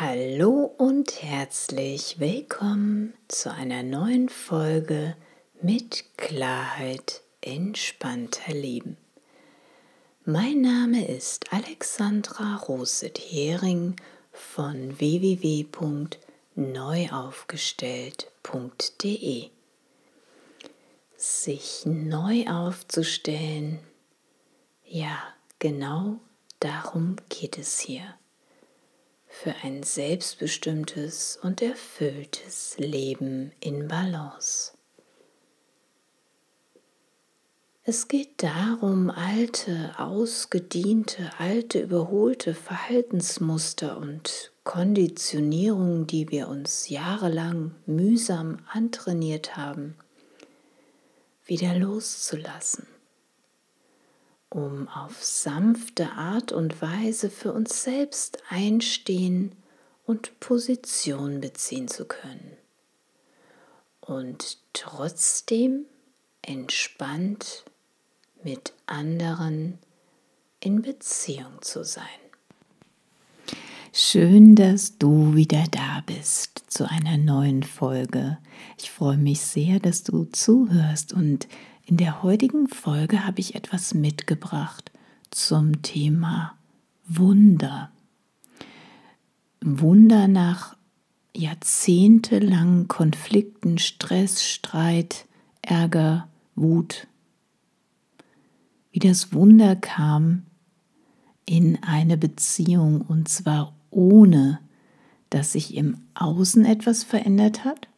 Hallo und herzlich willkommen zu einer neuen Folge mit Klarheit entspannter Leben. Mein Name ist Alexandra Roset-Hering von www.neuaufgestellt.de. Sich neu aufzustellen, ja, genau darum geht es hier für ein selbstbestimmtes und erfülltes Leben in Balance. Es geht darum, alte, ausgediente, alte, überholte Verhaltensmuster und Konditionierungen, die wir uns jahrelang mühsam antrainiert haben, wieder loszulassen um auf sanfte Art und Weise für uns selbst einstehen und Position beziehen zu können. Und trotzdem entspannt mit anderen in Beziehung zu sein. Schön, dass du wieder da bist zu einer neuen Folge. Ich freue mich sehr, dass du zuhörst und in der heutigen Folge habe ich etwas mitgebracht zum Thema Wunder. Wunder nach jahrzehntelangen Konflikten, Stress, Streit, Ärger, Wut. Wie das Wunder kam in eine Beziehung und zwar ohne, dass sich im Außen etwas verändert hat,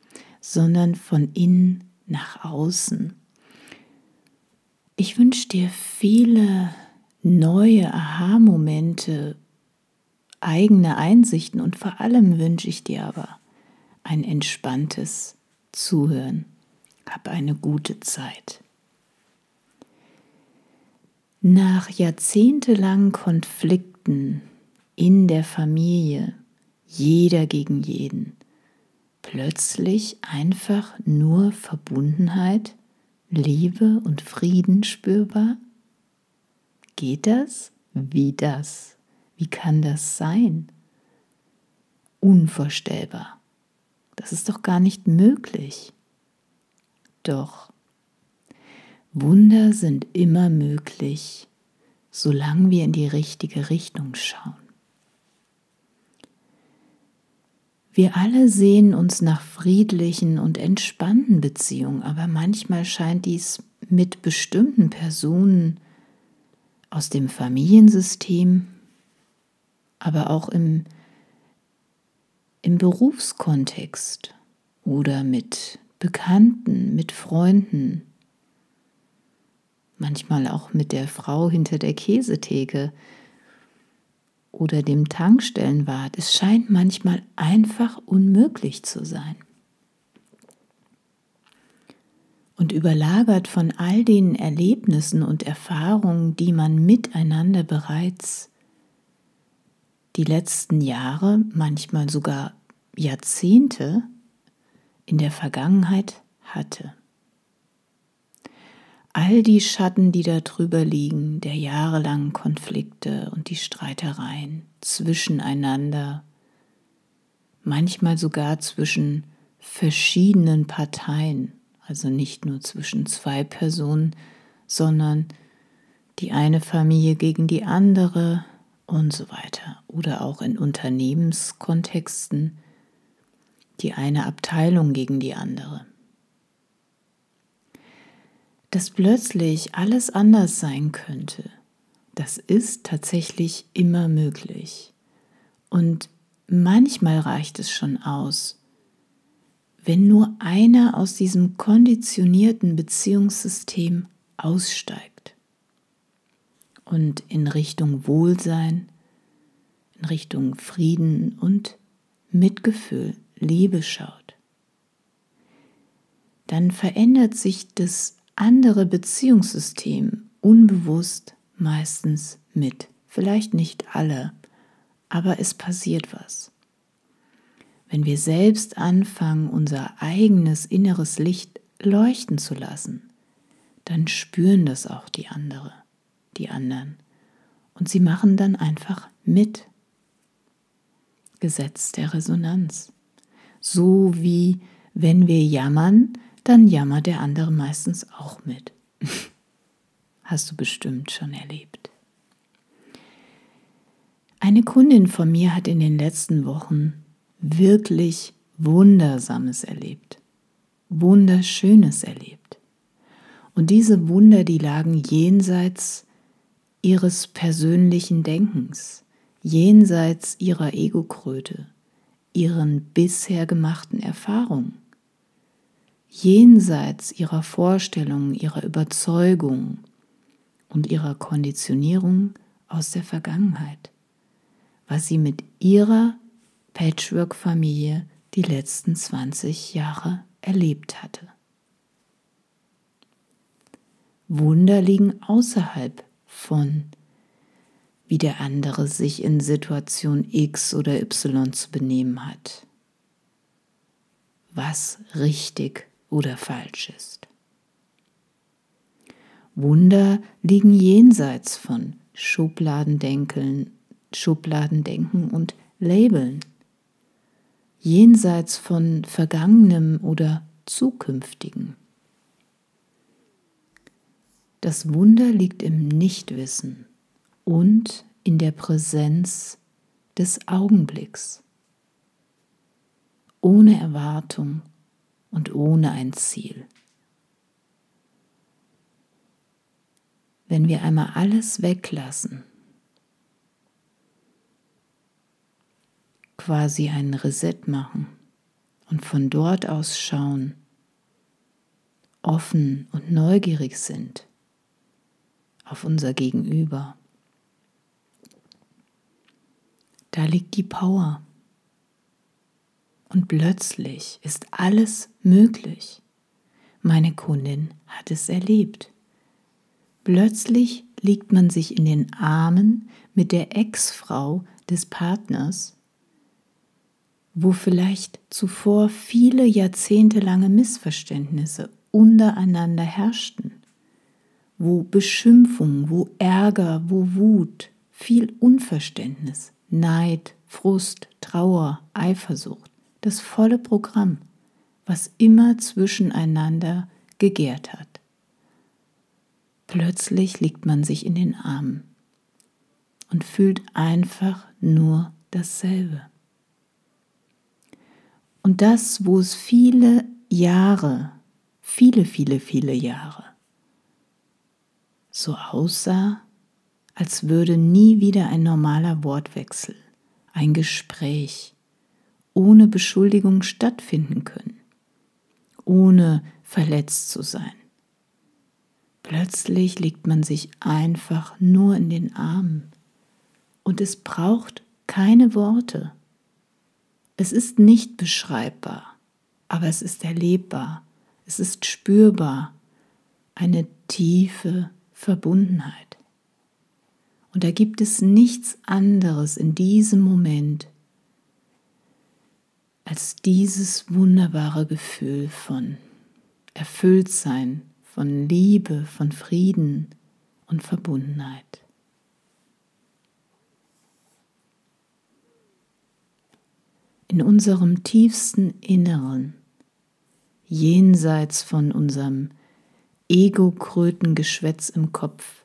sondern von innen nach außen. Ich wünsche dir viele neue Aha-Momente, eigene Einsichten und vor allem wünsche ich dir aber ein entspanntes Zuhören. Hab eine gute Zeit. Nach jahrzehntelangen Konflikten in der Familie, jeder gegen jeden, plötzlich einfach nur Verbundenheit Liebe und Frieden spürbar? Geht das? Wie das? Wie kann das sein? Unvorstellbar. Das ist doch gar nicht möglich. Doch, Wunder sind immer möglich, solange wir in die richtige Richtung schauen. Wir alle sehen uns nach friedlichen und entspannten Beziehungen, aber manchmal scheint dies mit bestimmten Personen aus dem Familiensystem, aber auch im, im Berufskontext oder mit Bekannten, mit Freunden, manchmal auch mit der Frau hinter der Käsetheke, oder dem Tankstellenwart, es scheint manchmal einfach unmöglich zu sein. Und überlagert von all den Erlebnissen und Erfahrungen, die man miteinander bereits die letzten Jahre, manchmal sogar Jahrzehnte in der Vergangenheit hatte all die Schatten, die da drüber liegen, der jahrelangen Konflikte und die Streitereien zwischeneinander, manchmal sogar zwischen verschiedenen Parteien, also nicht nur zwischen zwei Personen, sondern die eine Familie gegen die andere und so weiter. Oder auch in Unternehmenskontexten die eine Abteilung gegen die andere dass plötzlich alles anders sein könnte, das ist tatsächlich immer möglich. Und manchmal reicht es schon aus, wenn nur einer aus diesem konditionierten Beziehungssystem aussteigt. Und in Richtung Wohlsein, in Richtung Frieden und Mitgefühl, Liebe schaut, dann verändert sich das andere Beziehungssystem unbewusst meistens mit. Vielleicht nicht alle, aber es passiert was. Wenn wir selbst anfangen, unser eigenes inneres Licht leuchten zu lassen, dann spüren das auch die andere, die anderen. Und sie machen dann einfach mit. Gesetz der Resonanz. So wie wenn wir jammern, dann jammert der andere meistens auch mit. Hast du bestimmt schon erlebt. Eine Kundin von mir hat in den letzten Wochen wirklich Wundersames erlebt, Wunderschönes erlebt. Und diese Wunder, die lagen jenseits ihres persönlichen Denkens, jenseits ihrer Ego-Kröte, ihren bisher gemachten Erfahrungen, jenseits ihrer Vorstellungen, ihrer Überzeugungen und ihrer Konditionierung aus der Vergangenheit, was sie mit ihrer Patchwork-Familie die letzten 20 Jahre erlebt hatte. Wunder liegen außerhalb von wie der andere sich in Situation X oder Y zu benehmen hat. Was richtig oder falsch ist. Wunder liegen jenseits von Schubladendenken, Schubladendenken und Labeln. Jenseits von Vergangenem oder Zukünftigen. Das Wunder liegt im Nichtwissen und in der Präsenz des Augenblicks, ohne Erwartung und ohne ein Ziel. Wenn wir einmal alles weglassen, quasi einen Reset machen und von dort aus schauen, offen und neugierig sind auf unser Gegenüber, Da liegt die Power. Und plötzlich ist alles möglich. Meine Kundin hat es erlebt. Plötzlich liegt man sich in den Armen mit der Ex-Frau des Partners, wo vielleicht zuvor viele jahrzehntelange Missverständnisse untereinander herrschten, wo Beschimpfung, wo Ärger, wo Wut, viel Unverständnis, Neid, Frust, Trauer, Eifersucht, das volle Programm, was immer zwischeneinander gegärt hat. Plötzlich liegt man sich in den Armen und fühlt einfach nur dasselbe. Und das, wo es viele Jahre, viele, viele, viele Jahre so aussah, als würde nie wieder ein normaler Wortwechsel, ein Gespräch ohne Beschuldigung stattfinden können, ohne verletzt zu sein. Plötzlich liegt man sich einfach nur in den Armen und es braucht keine Worte. Es ist nicht beschreibbar, aber es ist erlebbar, es ist spürbar, eine tiefe Verbundenheit. Und da gibt es nichts anderes in diesem Moment als dieses wunderbare Gefühl von Erfülltsein, von Liebe, von Frieden und Verbundenheit. In unserem tiefsten Inneren, jenseits von unserem Ego-Krötengeschwätz im Kopf,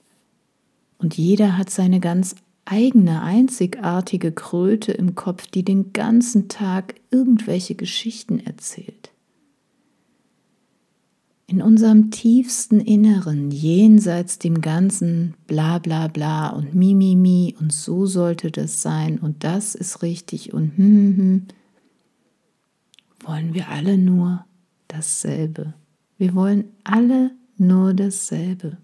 und jeder hat seine ganz eigene, einzigartige Kröte im Kopf, die den ganzen Tag irgendwelche Geschichten erzählt. In unserem tiefsten Inneren, jenseits dem ganzen Bla bla bla und Mimimi mi, mi, und so sollte das sein und das ist richtig und hm, hm, hm, wollen wir alle nur dasselbe. Wir wollen alle nur dasselbe.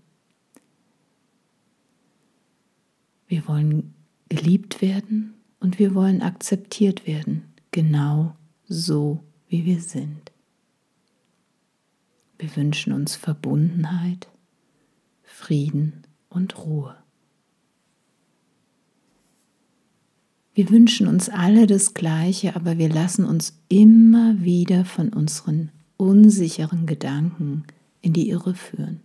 Wir wollen geliebt werden und wir wollen akzeptiert werden, genau so, wie wir sind. Wir wünschen uns Verbundenheit, Frieden und Ruhe. Wir wünschen uns alle das Gleiche, aber wir lassen uns immer wieder von unseren unsicheren Gedanken in die Irre führen.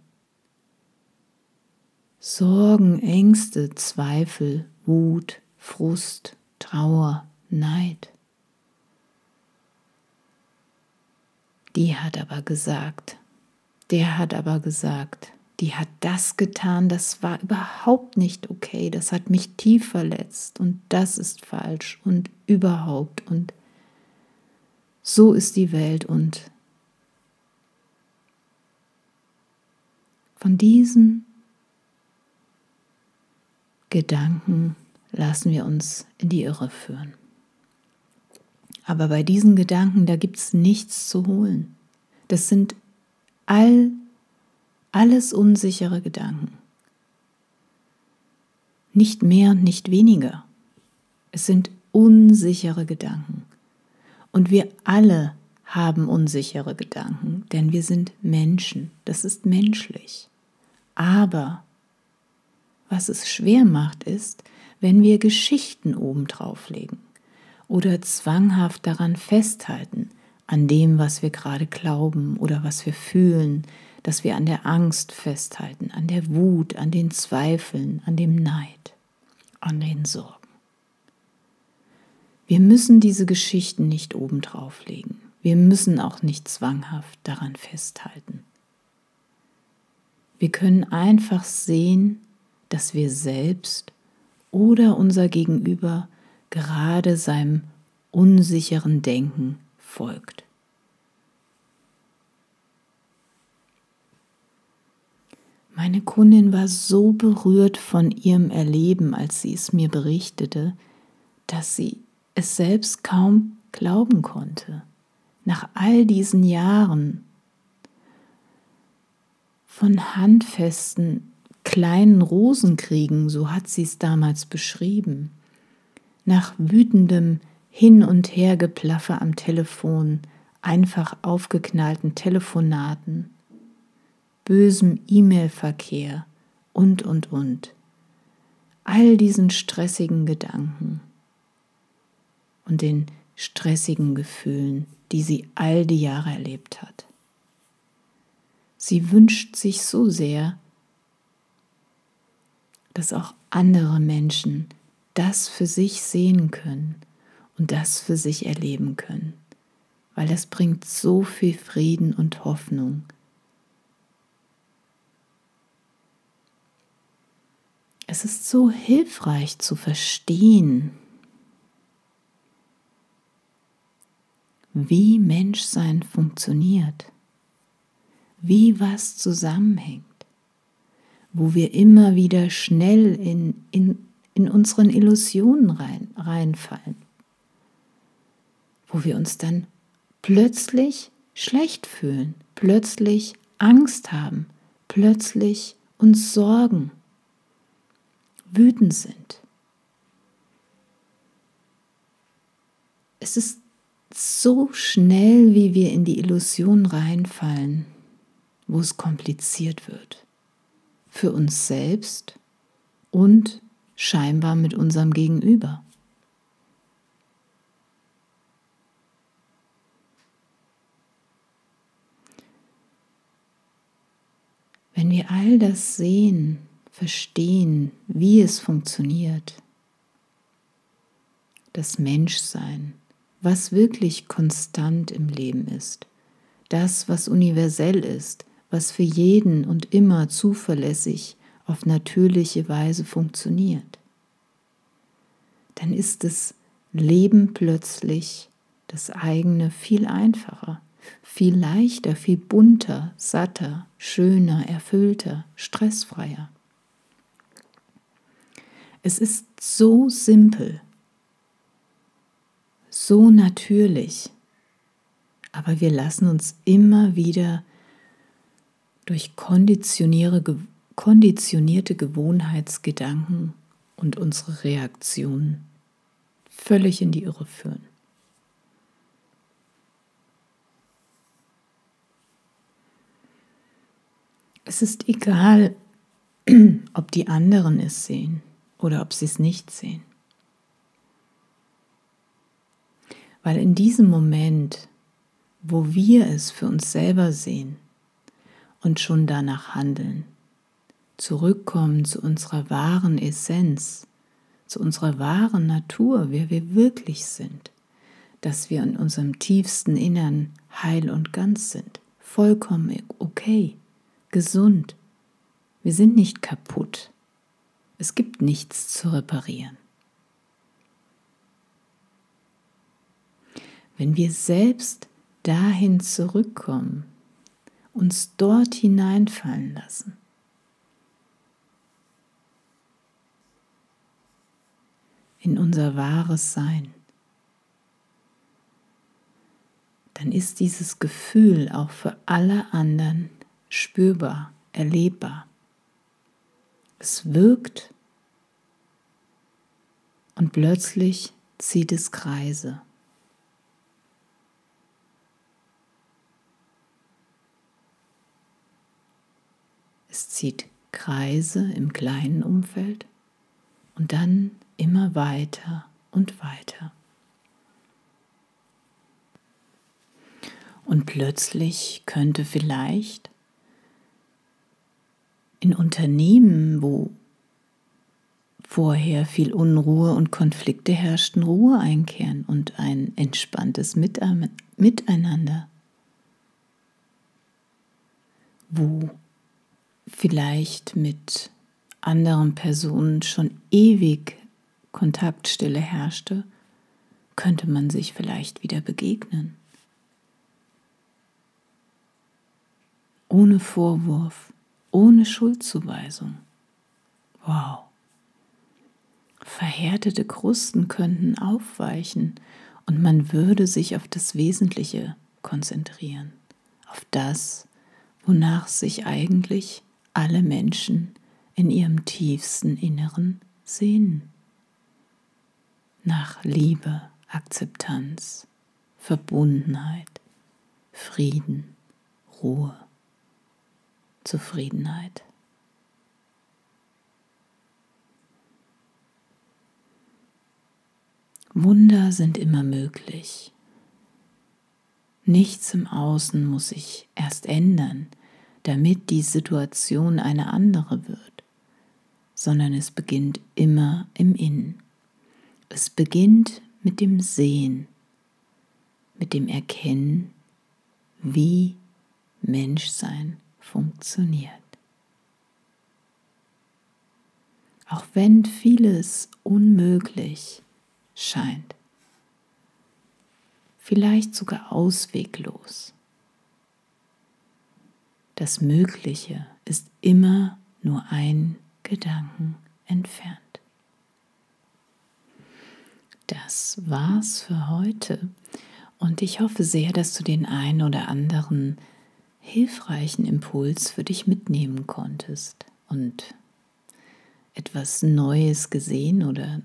Sorgen, Ängste, Zweifel, Wut, Frust, Trauer, Neid. Die hat aber gesagt, der hat aber gesagt, die hat das getan, das war überhaupt nicht okay, das hat mich tief verletzt und das ist falsch und überhaupt und so ist die Welt und von diesen Gedanken lassen wir uns in die Irre führen. Aber bei diesen Gedanken, da gibt es nichts zu holen. Das sind all, alles unsichere Gedanken. Nicht mehr und nicht weniger. Es sind unsichere Gedanken. Und wir alle haben unsichere Gedanken, denn wir sind Menschen. Das ist menschlich. Aber was es schwer macht, ist, wenn wir Geschichten obendrauf legen oder zwanghaft daran festhalten, an dem, was wir gerade glauben oder was wir fühlen, dass wir an der Angst festhalten, an der Wut, an den Zweifeln, an dem Neid, an den Sorgen. Wir müssen diese Geschichten nicht obendrauf legen. Wir müssen auch nicht zwanghaft daran festhalten. Wir können einfach sehen, dass wir selbst oder unser Gegenüber gerade seinem unsicheren Denken folgt. Meine Kundin war so berührt von ihrem Erleben, als sie es mir berichtete, dass sie es selbst kaum glauben konnte. Nach all diesen Jahren von handfesten kleinen Rosenkriegen, so hat sie es damals beschrieben, nach wütendem Hin- und Hergeplaffer am Telefon, einfach aufgeknallten Telefonaten, bösem E-Mail-Verkehr und, und, und. All diesen stressigen Gedanken und den stressigen Gefühlen, die sie all die Jahre erlebt hat. Sie wünscht sich so sehr, dass auch andere Menschen das für sich sehen können und das für sich erleben können, weil das bringt so viel Frieden und Hoffnung. Es ist so hilfreich zu verstehen, wie Menschsein funktioniert, wie was zusammenhängt, wo wir immer wieder schnell in, in in unseren Illusionen rein, reinfallen, wo wir uns dann plötzlich schlecht fühlen, plötzlich Angst haben, plötzlich uns sorgen, wütend sind. Es ist so schnell, wie wir in die Illusion reinfallen, wo es kompliziert wird. Für uns selbst und scheinbar mit unserem Gegenüber. Wenn wir all das sehen, verstehen, wie es funktioniert, das Menschsein, was wirklich konstant im Leben ist, das, was universell ist, was für jeden und immer zuverlässig auf natürliche Weise funktioniert, dann ist das Leben plötzlich das eigene viel einfacher, viel leichter, viel bunter, satter, schöner, erfüllter, stressfreier. Es ist so simpel, so natürlich, aber wir lassen uns immer wieder durch konditionierte Gewohnheitsgedanken und unsere Reaktionen völlig in die Irre führen. Es ist egal, ob die anderen es sehen oder ob sie es nicht sehen. Weil in diesem Moment, wo wir es für uns selber sehen und schon danach handeln, zurückkommen zu unserer wahren Essenz, zu unserer wahren Natur, wer wir wirklich sind, dass wir in unserem tiefsten Innern heil und ganz sind, vollkommen okay, gesund. Wir sind nicht kaputt. Es gibt nichts zu reparieren. Wenn wir selbst dahin zurückkommen, uns dort hineinfallen lassen, in unser wahres Sein, dann ist dieses Gefühl auch für alle anderen spürbar, erlebbar. Es wirkt und plötzlich zieht es Kreise. Es zieht Kreise im kleinen Umfeld und dann immer weiter und weiter. Und plötzlich könnte vielleicht in Unternehmen, wo vorher viel Unruhe und Konflikte herrschten, Ruhe einkehren und ein entspanntes Miteinander, wo vielleicht mit anderen Personen schon ewig Kontaktstille herrschte, könnte man sich vielleicht wieder begegnen. Ohne Vorwurf, ohne Schuldzuweisung. Wow. Verhärtete Krusten könnten aufweichen und man würde sich auf das Wesentliche konzentrieren, auf das, wonach sich eigentlich alle Menschen in ihrem tiefsten Inneren sehnen nach Liebe, Akzeptanz, Verbundenheit, Frieden, Ruhe, Zufriedenheit. Wunder sind immer möglich. Nichts im Außen muss sich erst ändern, damit die Situation eine andere wird, sondern es beginnt immer im Innen. Es beginnt mit dem Sehen, mit dem Erkennen, wie Menschsein funktioniert. Auch wenn vieles unmöglich scheint, vielleicht sogar ausweglos. Das Mögliche ist immer nur ein Gedanken entfernt. Das war's für heute und ich hoffe sehr, dass du den einen oder anderen hilfreichen Impuls für dich mitnehmen konntest und etwas Neues gesehen oder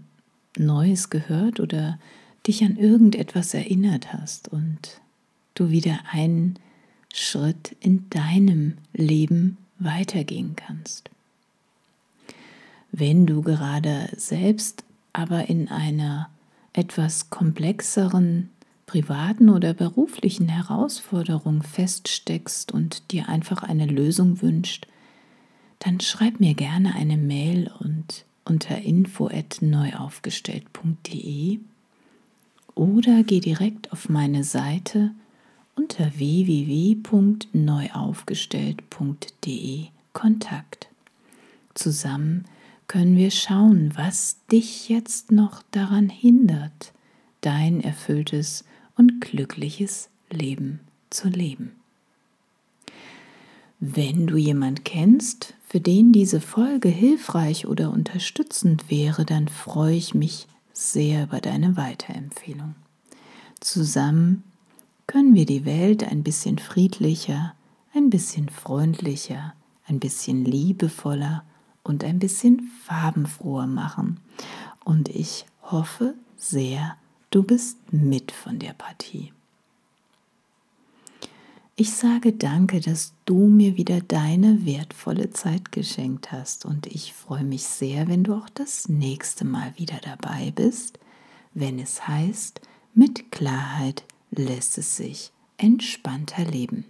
Neues gehört oder dich an irgendetwas erinnert hast und du wieder einen Schritt in deinem Leben weitergehen kannst. Wenn du gerade selbst aber in einer etwas komplexeren privaten oder beruflichen Herausforderung feststeckst und dir einfach eine Lösung wünscht, dann schreib mir gerne eine Mail und unter info@neuaufgestellt.de oder geh direkt auf meine Seite unter www.neuaufgestellt.de Kontakt. Zusammen können wir schauen, was dich jetzt noch daran hindert, dein erfülltes und glückliches Leben zu leben. Wenn du jemand kennst, für den diese Folge hilfreich oder unterstützend wäre, dann freue ich mich sehr über deine Weiterempfehlung. Zusammen können wir die Welt ein bisschen friedlicher, ein bisschen freundlicher, ein bisschen liebevoller und ein bisschen farbenfroher machen. Und ich hoffe sehr, du bist mit von der Partie. Ich sage danke, dass du mir wieder deine wertvolle Zeit geschenkt hast und ich freue mich sehr, wenn du auch das nächste Mal wieder dabei bist, wenn es heißt, mit Klarheit lässt es sich entspannter leben.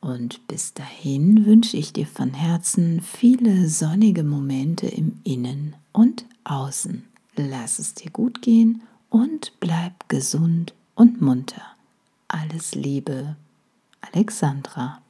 Und bis dahin wünsche ich dir von Herzen viele sonnige Momente im Innen und außen. Lass es dir gut gehen und bleib gesund und munter. Alles Liebe, Alexandra.